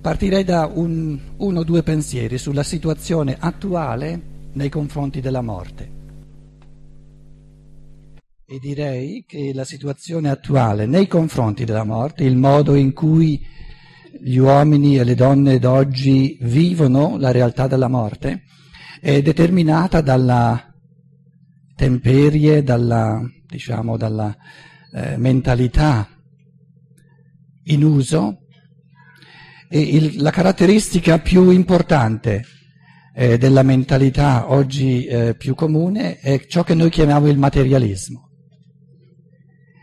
partirei da un, uno o due pensieri sulla situazione attuale nei confronti della morte. E direi che la situazione attuale nei confronti della morte, il modo in cui gli uomini e le donne d'oggi vivono la realtà della morte, è determinata dalla temperie, dalla, diciamo, dalla eh, mentalità in uso il, la caratteristica più importante eh, della mentalità oggi eh, più comune è ciò che noi chiamiamo il materialismo.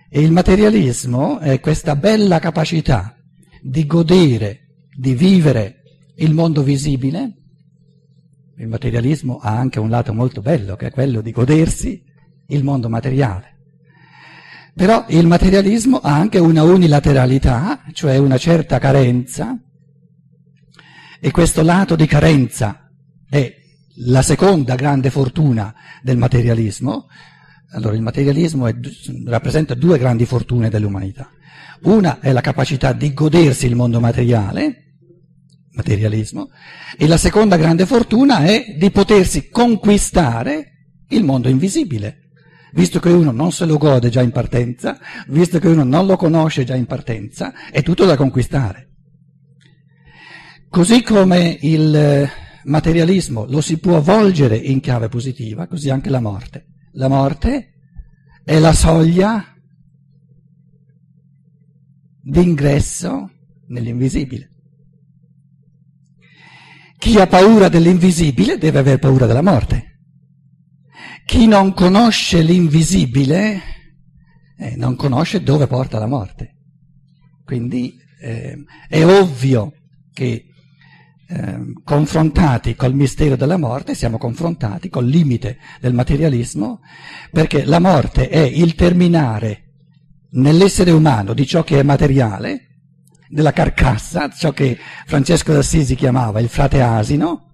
E il materialismo è questa bella capacità di godere, di vivere il mondo visibile. Il materialismo ha anche un lato molto bello, che è quello di godersi il mondo materiale. Però il materialismo ha anche una unilateralità, cioè una certa carenza, e questo lato di carenza è la seconda grande fortuna del materialismo. Allora il materialismo è, rappresenta due grandi fortune dell'umanità. Una è la capacità di godersi il mondo materiale, materialismo, e la seconda grande fortuna è di potersi conquistare il mondo invisibile visto che uno non se lo gode già in partenza, visto che uno non lo conosce già in partenza, è tutto da conquistare. Così come il eh, materialismo lo si può volgere in chiave positiva, così anche la morte. La morte è la soglia d'ingresso nell'invisibile. Chi ha paura dell'invisibile deve aver paura della morte. Chi non conosce l'invisibile eh, non conosce dove porta la morte. Quindi eh, è ovvio che eh, confrontati col mistero della morte siamo confrontati col limite del materialismo perché la morte è il terminare nell'essere umano di ciò che è materiale, della carcassa, ciò che Francesco d'Assisi chiamava il frate asino,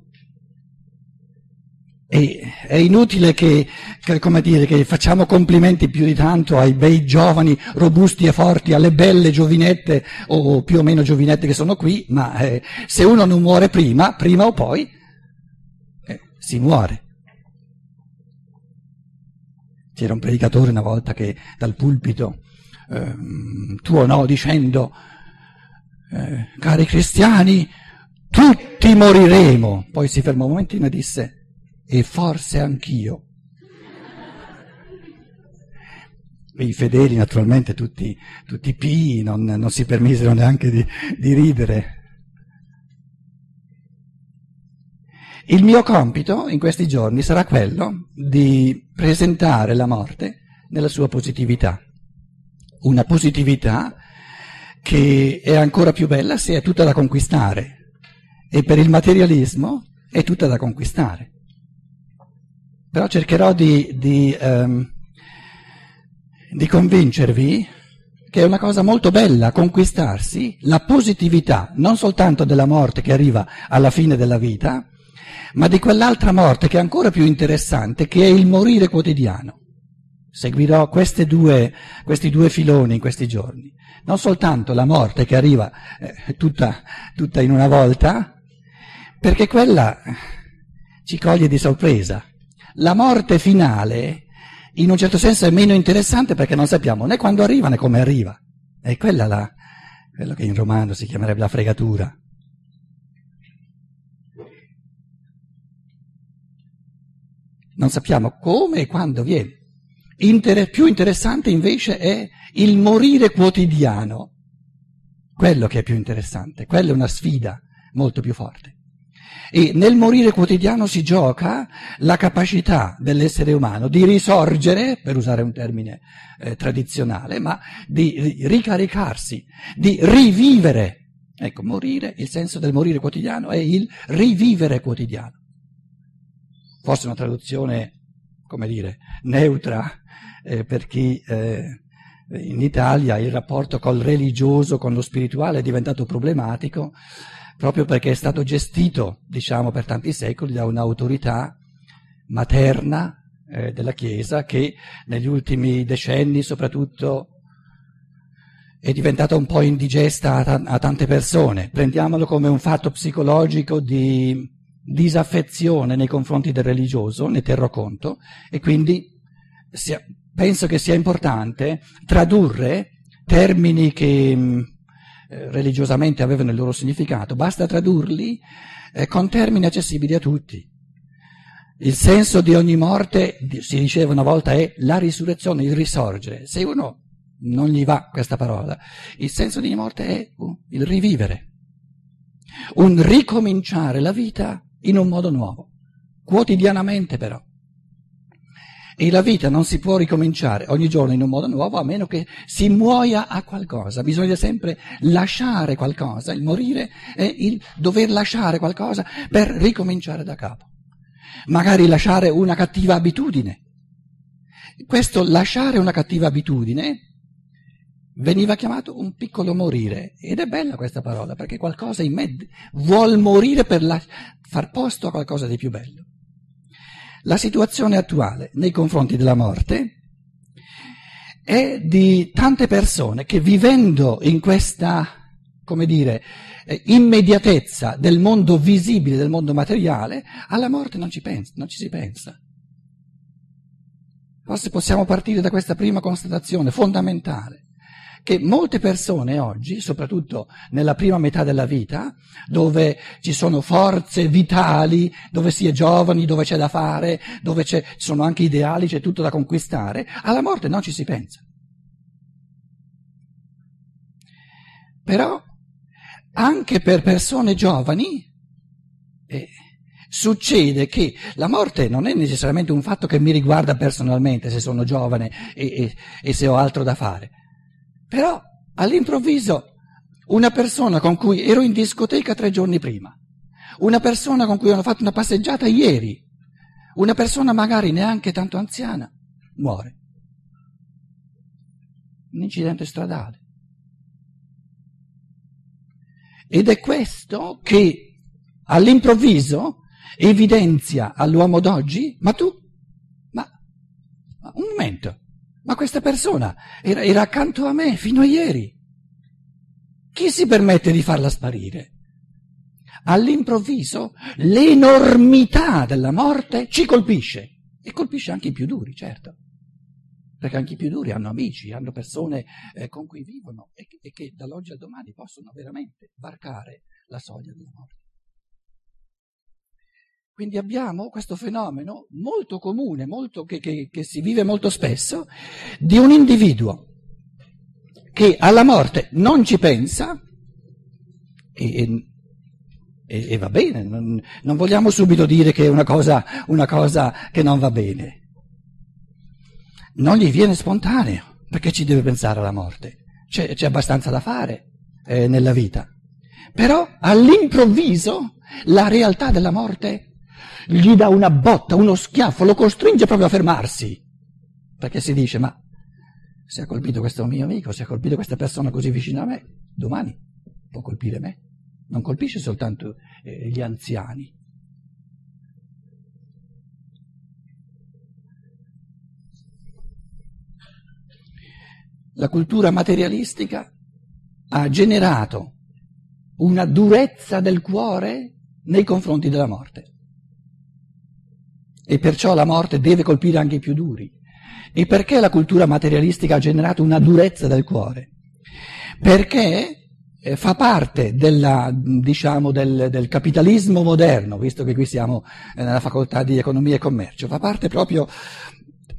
e è inutile che, che, dire, che, facciamo complimenti più di tanto ai bei giovani, robusti e forti, alle belle giovinette o più o meno giovinette che sono qui, ma eh, se uno non muore prima, prima o poi, eh, si muore. C'era un predicatore una volta che dal pulpito eh, tuonò dicendo, cari cristiani, tutti moriremo. Poi si fermò un momentino e disse, e forse anch'io. I fedeli naturalmente tutti, tutti pii, non, non, si permisero neanche di, di ridere. Il mio compito in questi giorni sarà quello di presentare la morte nella sua positività, una positività che è ancora più bella se è tutta da conquistare e per il materialismo è tutta da conquistare. Però cercherò di, di, um, di convincervi che è una cosa molto bella conquistarsi la positività non soltanto della morte che arriva alla fine della vita, ma di quell'altra morte che è ancora più interessante, che è il morire quotidiano. Seguirò due, questi due filoni in questi giorni. Non soltanto la morte che arriva eh, tutta, tutta in una volta, perché quella ci coglie di sorpresa la morte finale in un certo senso è meno interessante perché non sappiamo né quando arriva né come arriva. È quella la, quello che in romano si chiamerebbe la fregatura. Non sappiamo come e quando viene. Inter- più interessante invece è il morire quotidiano. Quello che è più interessante, quella è una sfida molto più forte. E nel morire quotidiano si gioca la capacità dell'essere umano di risorgere, per usare un termine eh, tradizionale, ma di ricaricarsi, di rivivere. Ecco, morire, il senso del morire quotidiano è il rivivere quotidiano. Forse una traduzione, come dire, neutra eh, per chi eh, in Italia il rapporto col religioso, con lo spirituale è diventato problematico proprio perché è stato gestito, diciamo, per tanti secoli da un'autorità materna eh, della Chiesa che negli ultimi decenni soprattutto è diventata un po' indigesta a, t- a tante persone. Prendiamolo come un fatto psicologico di disaffezione nei confronti del religioso, ne terrò conto, e quindi sia, penso che sia importante tradurre termini che eh, religiosamente avevano il loro significato, basta tradurli eh, con termini accessibili a tutti. Il senso di ogni morte, si diceva una volta, è la risurrezione, il risorgere. Se uno non gli va questa parola, il senso di ogni morte è il rivivere, un ricominciare la vita in un modo nuovo, quotidianamente però. E la vita non si può ricominciare ogni giorno in un modo nuovo a meno che si muoia a qualcosa. Bisogna sempre lasciare qualcosa. Il morire è il dover lasciare qualcosa per ricominciare da capo. Magari lasciare una cattiva abitudine. Questo lasciare una cattiva abitudine veniva chiamato un piccolo morire. Ed è bella questa parola perché qualcosa in me vuol morire per la, far posto a qualcosa di più bello. La situazione attuale nei confronti della morte è di tante persone che vivendo in questa, come dire, eh, immediatezza del mondo visibile, del mondo materiale, alla morte non ci, pensa, non ci si pensa. Forse possiamo partire da questa prima constatazione fondamentale che molte persone oggi, soprattutto nella prima metà della vita, dove ci sono forze vitali, dove si è giovani, dove c'è da fare, dove ci sono anche ideali, c'è tutto da conquistare, alla morte non ci si pensa. Però anche per persone giovani eh, succede che la morte non è necessariamente un fatto che mi riguarda personalmente se sono giovane e, e, e se ho altro da fare però all'improvviso una persona con cui ero in discoteca tre giorni prima, una persona con cui ho fatto una passeggiata ieri, una persona magari neanche tanto anziana, muore. Un incidente stradale. Ed è questo che all'improvviso evidenzia all'uomo d'oggi, ma tu, ma, ma un momento, ma questa persona era, era accanto a me fino a ieri. Chi si permette di farla sparire? All'improvviso l'enormità della morte ci colpisce e colpisce anche i più duri, certo, perché anche i più duri hanno amici, hanno persone eh, con cui vivono e e che dall'oggi al domani possono veramente varcare la soglia della morte. Quindi abbiamo questo fenomeno molto comune, molto, che, che, che si vive molto spesso, di un individuo che alla morte non ci pensa e, e, e va bene, non, non, vogliamo subito dire che è una cosa, una cosa che non va bene. Non gli viene spontaneo, perché ci deve pensare alla morte. C'è, c'è abbastanza da fare eh, nella vita. Però all'improvviso la realtà della morte gli dà una botta, uno schiaffo, lo costringe proprio a fermarsi. Perché si dice, ma se ha colpito questo mio amico, se ha colpito questa persona così vicina a me, domani può colpire me. Non colpisce soltanto eh, gli anziani. La cultura materialistica ha generato una durezza del cuore nei confronti della morte e perciò la morte deve colpire anche i più duri. E perché la cultura materialistica ha generato una durezza del cuore? Perché eh, fa parte della, diciamo, del, del, capitalismo moderno, visto che qui siamo eh, nella facoltà di economia e commercio, fa parte proprio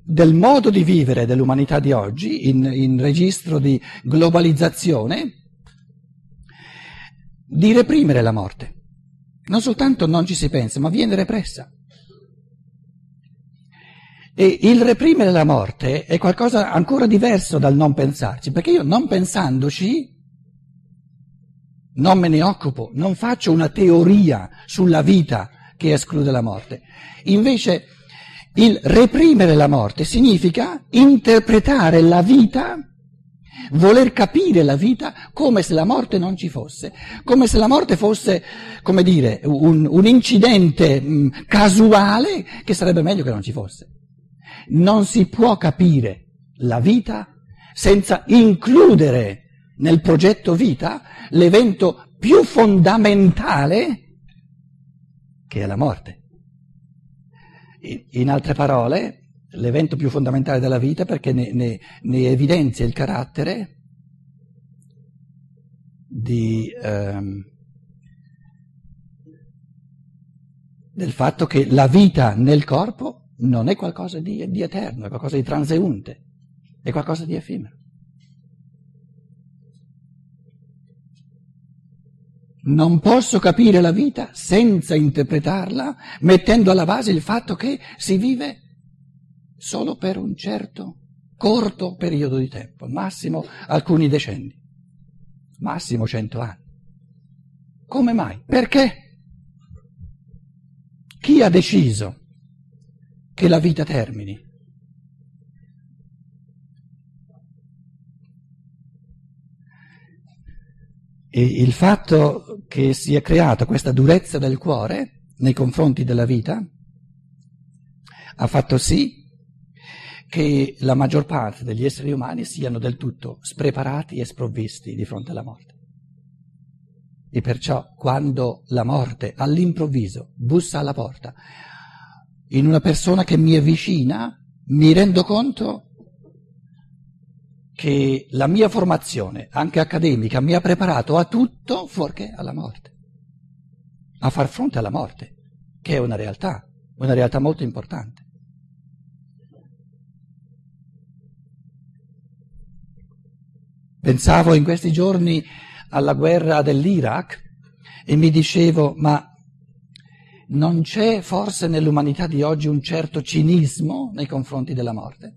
del modo di vivere dell'umanità di oggi in, in registro di globalizzazione, di reprimere la morte. Non soltanto non ci si pensa, ma viene repressa. E il reprimere la morte è qualcosa ancora diverso dal non pensarci, perché io non pensandoci non me ne occupo, non faccio una teoria sulla vita che esclude la morte. Invece il reprimere la morte significa interpretare la vita, voler capire la vita come se la morte non ci fosse, come se la morte fosse, come dire, un, un incidente mh, mm, casuale che sarebbe meglio che non ci fosse. Non si può capire la vita senza includere nel progetto vita l'evento più fondamentale che è la morte. In altre parole, l'evento più fondamentale della vita perché ne, ne, ne evidenzia il carattere di, ehm, del fatto che la vita nel corpo non è qualcosa di, di eterno, è qualcosa di transeunte, è qualcosa di effimero. Non posso capire la vita senza interpretarla mettendo alla base il fatto che si vive solo per un certo corto periodo di tempo, massimo alcuni decenni, massimo cento anni. Come mai? Perché? Chi ha deciso che la vita termini? E il fatto che si è creata questa durezza del cuore nei confronti della vita ha fatto sì che la maggior parte degli esseri umani siano del tutto spreparati e sprovvisti di fronte alla morte. E perciò quando la morte all'improvviso bussa alla porta in una persona che mi è vicina, mi rendo conto che la mia formazione, anche accademica, mi ha preparato a tutto fuorché alla morte, a far fronte alla morte, che è una realtà, una realtà molto importante. Pensavo in questi giorni alla guerra dell'Iraq e mi dicevo, ma non c'è forse nell'umanità di oggi un certo cinismo nei confronti della morte?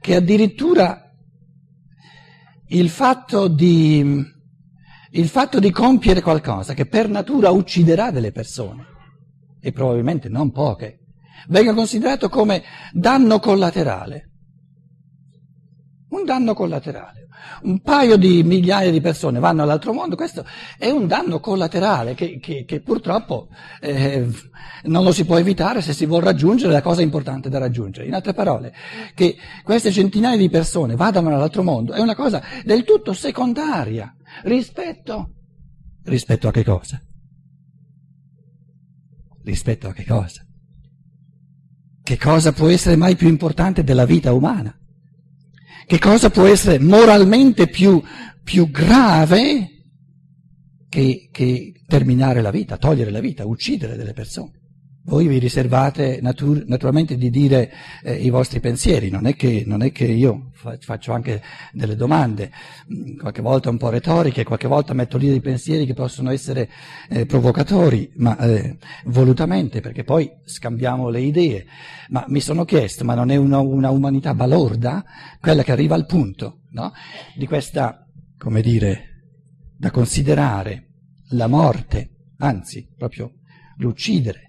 Che addirittura il fatto di, il fatto di compiere qualcosa che per natura ucciderà delle persone, e probabilmente non poche, venga considerato come danno collaterale un danno collaterale. Un paio di migliaia di persone vanno all'altro mondo, questo è un danno collaterale che, che, che purtroppo eh, non lo si può evitare se si vuole raggiungere la cosa importante da raggiungere. In altre parole, che queste centinaia di persone vadano all'altro mondo è una cosa del tutto secondaria rispetto, rispetto a che cosa? Rispetto a che cosa? Che cosa può essere mai più importante della vita umana? Che cosa può essere moralmente più, più grave che, che, terminare la vita, togliere la vita, uccidere delle persone? Voi vi riservate natur- naturalmente di dire eh, i vostri pensieri, non è, che, non è che io fa- faccio anche delle domande, mm, qualche volta un po' retoriche, qualche volta metto lì dei pensieri che possono essere eh, provocatori, ma eh, volutamente, perché poi scambiamo le idee. Ma mi sono chiesto, ma non è una, una umanità balorda quella che arriva al punto no? di questa, come dire, da considerare la morte, anzi proprio l'uccidere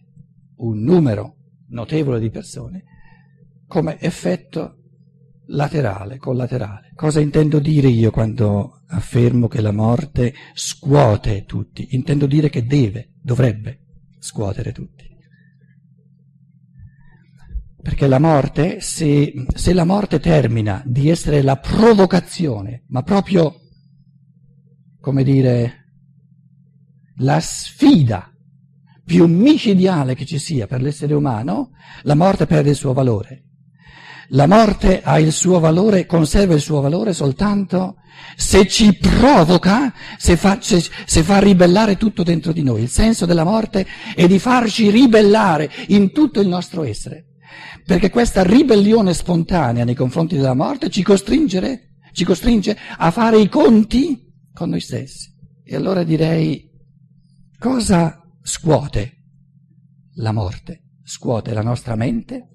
un numero notevole di persone come effetto laterale, collaterale. Cosa intendo dire io quando affermo che la morte scuote tutti? Intendo dire che deve, dovrebbe scuotere tutti. Perché la morte, se, se la morte termina di essere la provocazione, ma proprio, come dire, la sfida più micidiale che ci sia per l'essere umano, la morte perde il suo valore. La morte ha il suo valore, conserva il suo valore soltanto se ci provoca, se fa, se, se fa, ribellare tutto dentro di noi. Il senso della morte è di farci ribellare in tutto il nostro essere. Perché questa ribellione spontanea nei confronti della morte ci, ci costringe a fare i conti con noi stessi. E allora direi, cosa scuote la morte, scuote la nostra mente,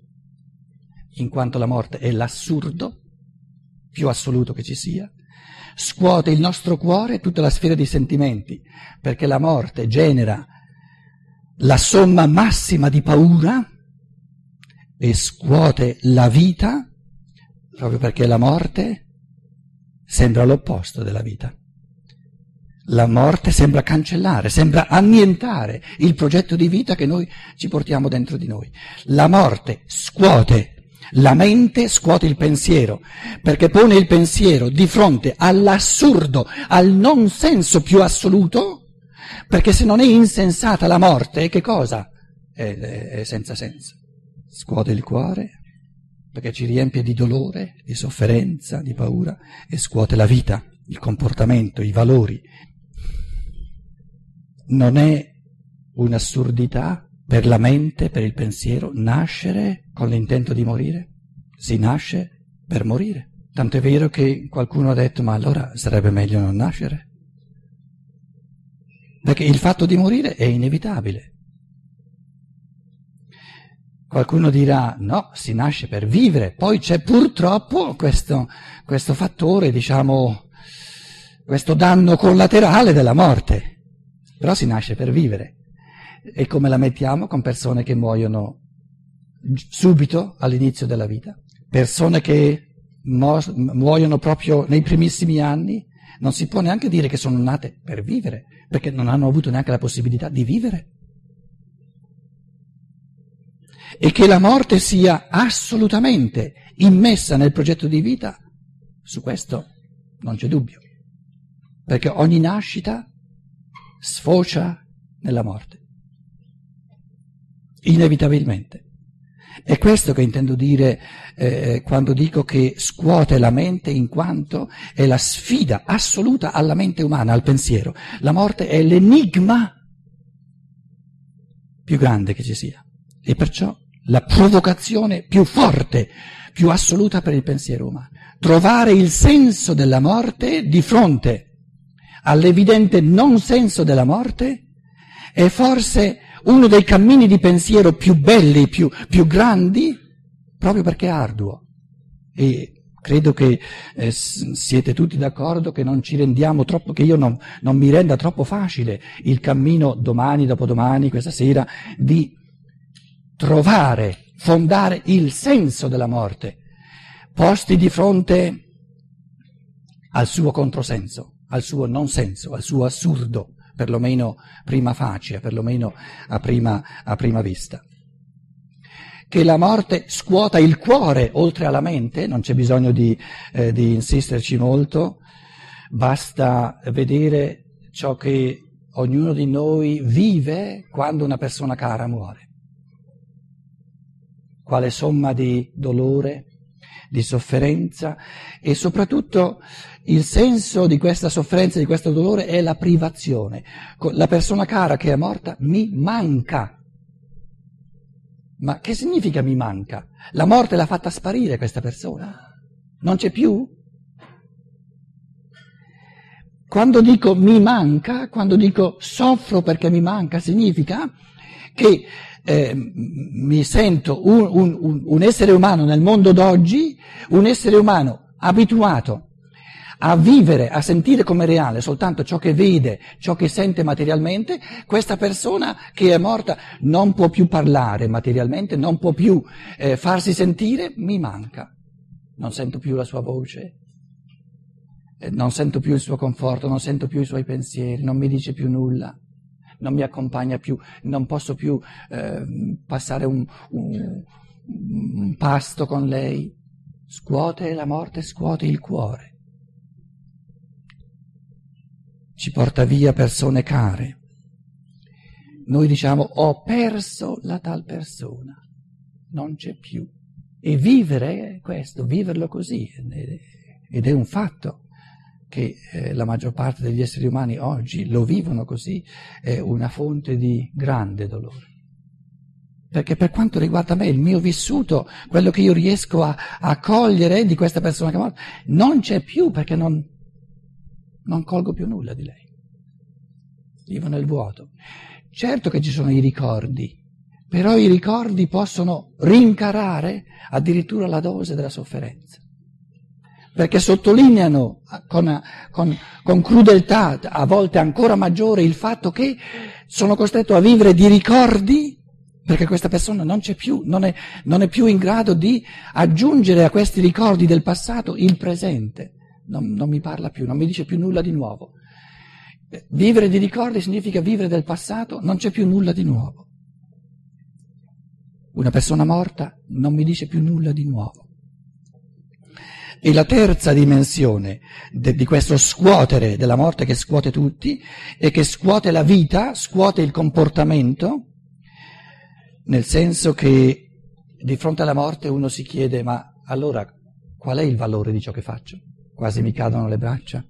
in quanto la morte è l'assurdo più assoluto che ci sia, scuote il nostro cuore, tutta la sfera di sentimenti, perché la morte genera la somma massima di paura e scuote la vita proprio perché la morte sembra l'opposto della vita. La morte sembra cancellare, sembra annientare il progetto di vita che noi ci portiamo dentro di noi. La morte scuote La mente scuote il pensiero, perché pone il pensiero di fronte all'assurdo, al non senso più assoluto, perché se non è insensata la morte, che cosa? È, è, senza senso. Scuote il cuore, perché ci riempie di dolore, di sofferenza, di paura, e scuote la vita, il comportamento, i valori. Non è un'assurdità per la mente, per il pensiero, nascere con l'intento di morire. Si nasce per morire. Tanto è vero che qualcuno ha detto, ma allora sarebbe meglio non nascere. Perché il fatto di morire è inevitabile. Qualcuno dirà, no, si nasce per vivere. Poi c'è purtroppo questo, questo fattore, diciamo, questo danno collaterale della morte. Però si nasce per vivere. E come la mettiamo con persone che muoiono subito all'inizio della vita? Persone che muoiono proprio nei primissimi anni? Non si può neanche dire che sono nate per vivere, perché non hanno avuto neanche la possibilità di vivere. E che la morte sia assolutamente immessa nel progetto di vita, su questo non c'è dubbio, perché ogni nascita sfocia nella morte inevitabilmente. È questo che intendo dire eh, quando dico che scuote la mente in quanto è la sfida assoluta alla mente umana, al pensiero. La morte è l'enigma più grande che ci sia e perciò la provocazione più forte, più assoluta per il pensiero umano. Trovare il senso della morte di fronte all'evidente non senso della morte? È forse uno dei cammini di pensiero più belli, più, più grandi, proprio perché è arduo. E credo che eh, siete tutti d'accordo che non ci rendiamo troppo, che io non, non mi renda troppo facile il cammino domani, dopodomani, questa sera, di trovare, fondare il senso della morte, posti di fronte al suo controsenso, al suo non senso, al suo assurdo perlomeno prima facie, perlomeno a prima, a prima vista. Che la morte scuota il cuore oltre alla mente, non c'è bisogno di, eh, di insisterci molto, basta vedere ciò che ognuno di noi vive quando una persona cara muore. Quale somma di dolore, di sofferenza e soprattutto il senso di questa sofferenza, di questo dolore è la privazione. La persona cara che è morta mi manca. Ma che significa mi manca? La morte l'ha fatta sparire questa persona? Non c'è più? Quando dico mi manca, quando dico soffro perché mi manca, significa che eh, mi sento un, un, un essere umano nel mondo d'oggi, un essere umano abituato a vivere, a sentire come reale soltanto ciò che vede, ciò che sente materialmente, questa persona che è morta non può più parlare materialmente, non può più eh, farsi sentire, mi manca. Non sento più la sua voce, eh, non sento più il suo conforto, non sento più i suoi pensieri, non mi dice più nulla non mi accompagna più, non posso più eh, passare un, un, un pasto con lei. Scuote la morte, scuote il cuore. Ci porta via persone care. Noi diciamo ho perso la tal persona, non c'è più. E vivere è questo, viverlo così, ed è un fatto che eh, la maggior parte degli esseri umani oggi lo vivono così, è una fonte di grande dolore. Perché per quanto riguarda me, il mio vissuto, quello che io riesco a, a cogliere di questa persona che è morta, non c'è più perché non, non colgo più nulla di lei. Vivo nel vuoto. Certo che ci sono i ricordi, però i ricordi possono rincarare addirittura la dose della sofferenza perché sottolineano con, con, con, crudeltà, a volte ancora maggiore, il fatto che sono costretto a vivere di ricordi perché questa persona non c'è più, non è, non è più in grado di aggiungere a questi ricordi del passato il presente. Non, non mi parla più, non mi dice più nulla di nuovo. Vivere di ricordi significa vivere del passato, non c'è più nulla di nuovo. Una persona morta non mi dice più nulla di nuovo. E la terza dimensione de, di questo scuotere della morte che scuote tutti e che scuote la vita, scuote il comportamento, nel senso che di fronte alla morte uno si chiede ma allora qual è il valore di ciò che faccio? Quasi mi cadono le braccia.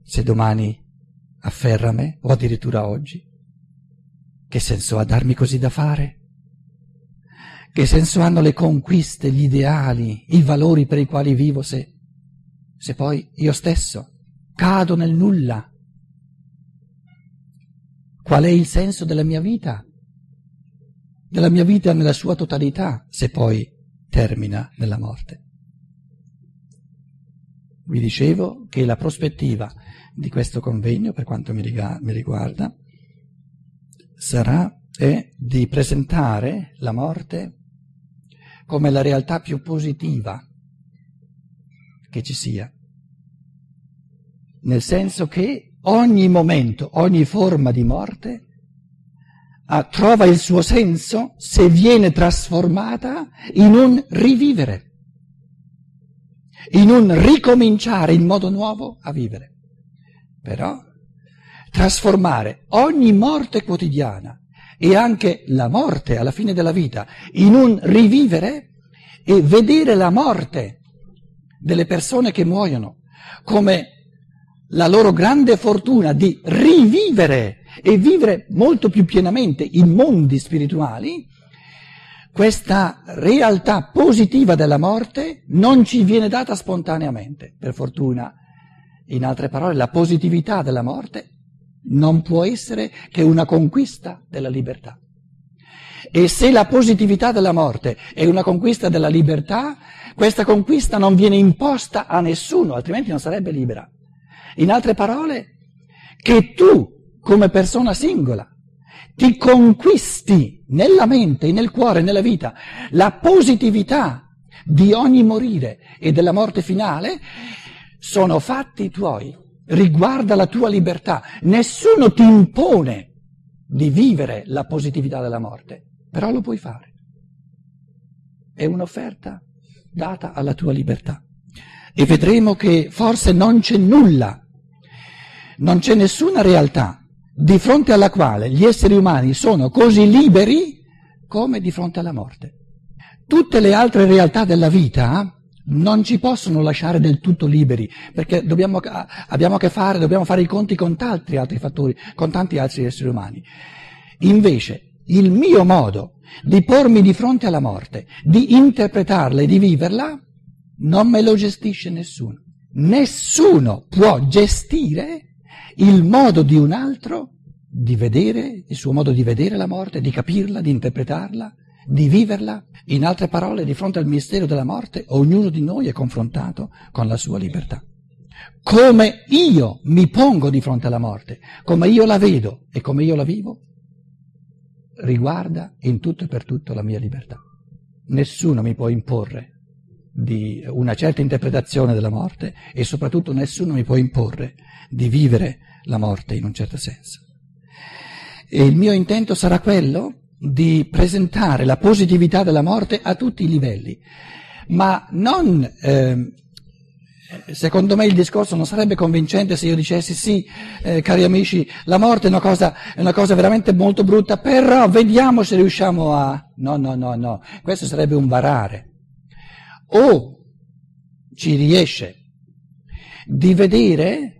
Se domani afferra me o addirittura oggi, che senso ha darmi così da fare? Che senso hanno le conquiste, gli ideali, i valori per i quali vivo se, se poi io stesso cado nel nulla? Qual è il senso della mia vita? Della mia vita nella sua totalità, se poi termina nella morte. Vi dicevo che la prospettiva di questo convegno, per quanto mi riguarda, sarà è di presentare la morte come la realtà più positiva che ci sia, nel senso che ogni momento, ogni forma di morte ah, trova il suo senso se viene trasformata in un rivivere, in un ricominciare in modo nuovo a vivere. Però trasformare ogni morte quotidiana e anche la morte alla fine della vita in un rivivere e vedere la morte delle persone che muoiono come la loro grande fortuna di rivivere e vivere molto più pienamente i mondi spirituali, questa realtà positiva della morte non ci viene data spontaneamente, per fortuna. In altre parole, la positività della morte non può essere che una conquista della libertà. E se la positività della morte è una conquista della libertà, questa conquista non viene imposta a nessuno, altrimenti non sarebbe libera. In altre parole, che tu, come persona singola, ti conquisti nella mente, nel cuore, nella vita, la positività di ogni morire e della morte finale, sono fatti tuoi, riguarda la tua libertà. Nessuno ti impone di vivere la positività della morte, però lo puoi fare. È un'offerta data alla tua libertà. E vedremo che forse non c'è nulla non c'è nessuna realtà di fronte alla quale gli esseri umani sono così liberi come di fronte alla morte. Tutte le altre realtà della vita non ci possono lasciare del tutto liberi, perché dobbiamo, abbiamo a che fare, dobbiamo fare i conti con tanti altri fattori, con tanti altri esseri umani. Invece, il mio modo di pormi di fronte alla morte, di interpretarla e di viverla, non me lo gestisce nessuno. Nessuno può gestire il modo di un altro di vedere, il suo modo di vedere la morte, di capirla, di interpretarla, di viverla. In altre parole, di fronte al mistero della morte, ognuno di noi è confrontato con la sua libertà. Come io mi pongo di fronte alla morte, come io la vedo e come io la vivo, riguarda in tutto e per tutto la mia libertà. Nessuno mi può imporre di una certa interpretazione della morte e soprattutto nessuno mi può imporre di vivere la morte in un certo senso. E il mio intento sarà quello di presentare la positività della morte a tutti i livelli, ma non, eh, secondo me il discorso non sarebbe convincente se io dicessi sì, eh, cari amici, la morte è una, cosa, è una cosa veramente molto brutta, però vediamo se riusciamo a... No, no, no, no, questo sarebbe un varare. O ci riesce di vedere,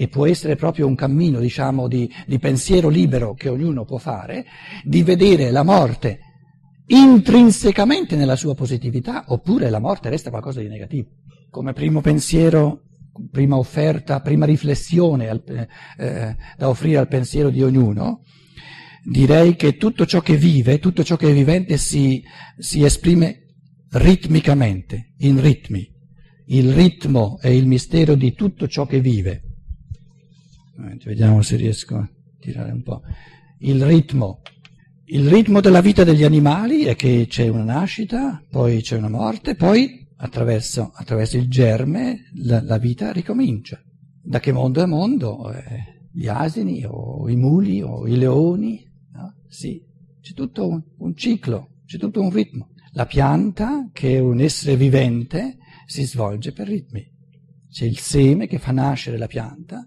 e può essere proprio un cammino, diciamo, di, di pensiero libero che ognuno può fare, di vedere la morte intrinsecamente nella sua positività, oppure la morte resta qualcosa di negativo. Come primo pensiero, prima offerta, prima riflessione al, eh, da offrire al pensiero di ognuno, direi che tutto ciò che vive, tutto ciò che è vivente si, si esprime ritmicamente, in ritmi. Il ritmo è il mistero di tutto ciò che vive. Vediamo se riesco a tirare un po'. Il ritmo. Il ritmo della vita degli animali è che c'è una nascita, poi c'è una morte, poi attraverso, attraverso il germe la, la, vita ricomincia. Da che mondo è mondo? Eh, gli asini o i muli o i leoni? No? Sì, c'è tutto un, un ciclo, c'è tutto un ritmo. La pianta, che è un essere vivente, si svolge per ritmi. C'è il seme che fa nascere la pianta,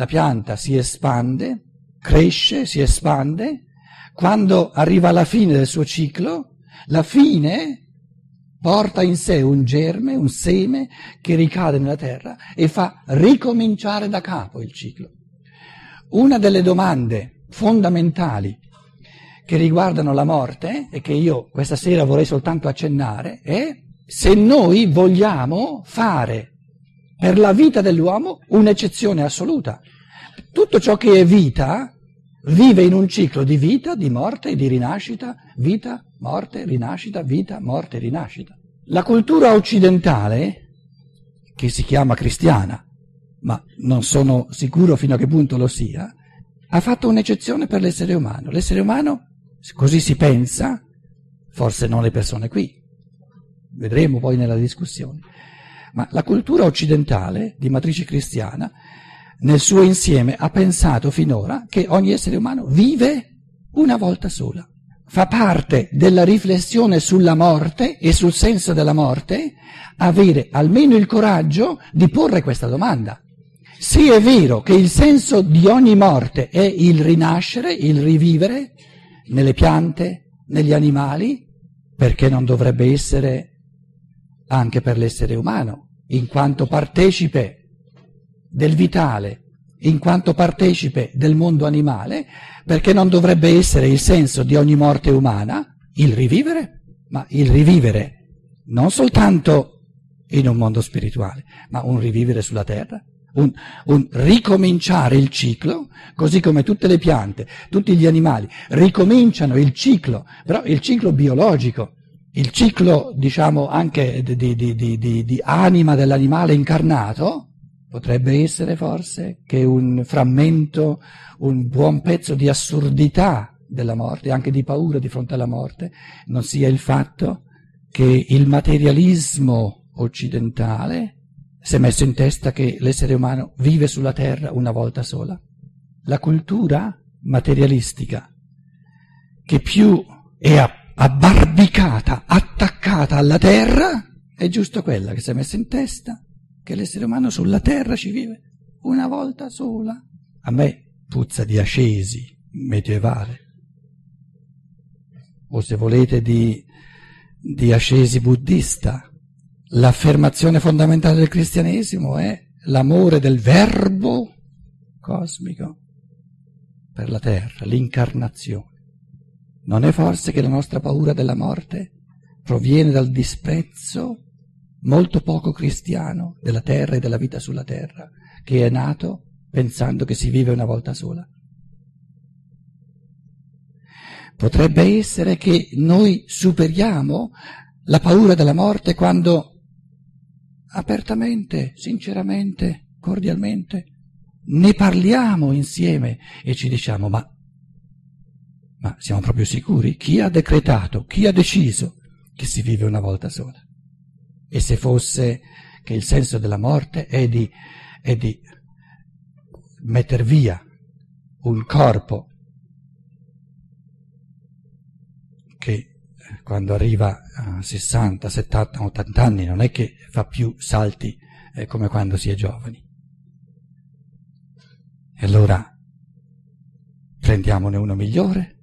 la pianta si espande, cresce, si espande, quando arriva alla fine del suo ciclo, la fine porta in sé un germe, un seme che ricade nella terra e fa ricominciare da capo il ciclo. Una delle domande fondamentali che riguardano la morte e che io questa sera vorrei soltanto accennare è se noi vogliamo fare per la vita dell'uomo un'eccezione assoluta. Tutto ciò che è vita vive in un ciclo di vita, di morte e di rinascita, vita, morte, rinascita, vita, morte, rinascita. La cultura occidentale, che si chiama cristiana, ma non sono sicuro fino a che punto lo sia, ha fatto un'eccezione per l'essere umano. L'essere umano, così si pensa, forse non le persone qui, vedremo poi nella discussione, ma la cultura occidentale di matrice cristiana nel suo insieme ha pensato finora che ogni essere umano vive una volta sola. Fa parte della riflessione sulla morte e sul senso della morte avere almeno il coraggio di porre questa domanda. Se è vero che il senso di ogni morte è il rinascere, il rivivere, nelle piante, negli animali, perché non dovrebbe essere anche per l'essere umano, in quanto partecipe del vitale in quanto partecipe del mondo animale, perché non dovrebbe essere il senso di ogni morte umana il rivivere, ma il rivivere non soltanto in un mondo spirituale, ma un rivivere sulla terra, un, un, ricominciare il ciclo, così come tutte le piante, tutti gli animali ricominciano il ciclo, però il ciclo biologico, il ciclo diciamo anche di, di, di, di anima dell'animale incarnato, Potrebbe essere forse che un frammento, un buon pezzo di assurdità della morte, anche di paura di fronte alla morte, non sia il fatto che il materialismo occidentale si è messo in testa che l'essere umano vive sulla terra una volta sola. La cultura materialistica, che più è abbarbicata, attaccata alla terra, è giusto quella che si è messa in testa che l'essere umano sulla terra ci vive una volta sola. A me puzza di ascesi medievale, o se volete di, di ascesi buddista. L'affermazione fondamentale del cristianesimo è l'amore del verbo cosmico per la terra, l'incarnazione. Non è forse che la nostra paura della morte proviene dal disprezzo molto poco cristiano della terra e della vita sulla terra, che è nato pensando che si vive una volta sola. Potrebbe essere che noi superiamo la paura della morte quando apertamente, sinceramente, cordialmente ne parliamo insieme e ci diciamo ma, ma siamo proprio sicuri? Chi ha decretato, chi ha deciso che si vive una volta sola? E se fosse che il senso della morte è di, è di metter via un corpo che quando arriva a 60, 70, 80 anni non è che fa più salti eh, come quando si è giovani. E allora prendiamone uno migliore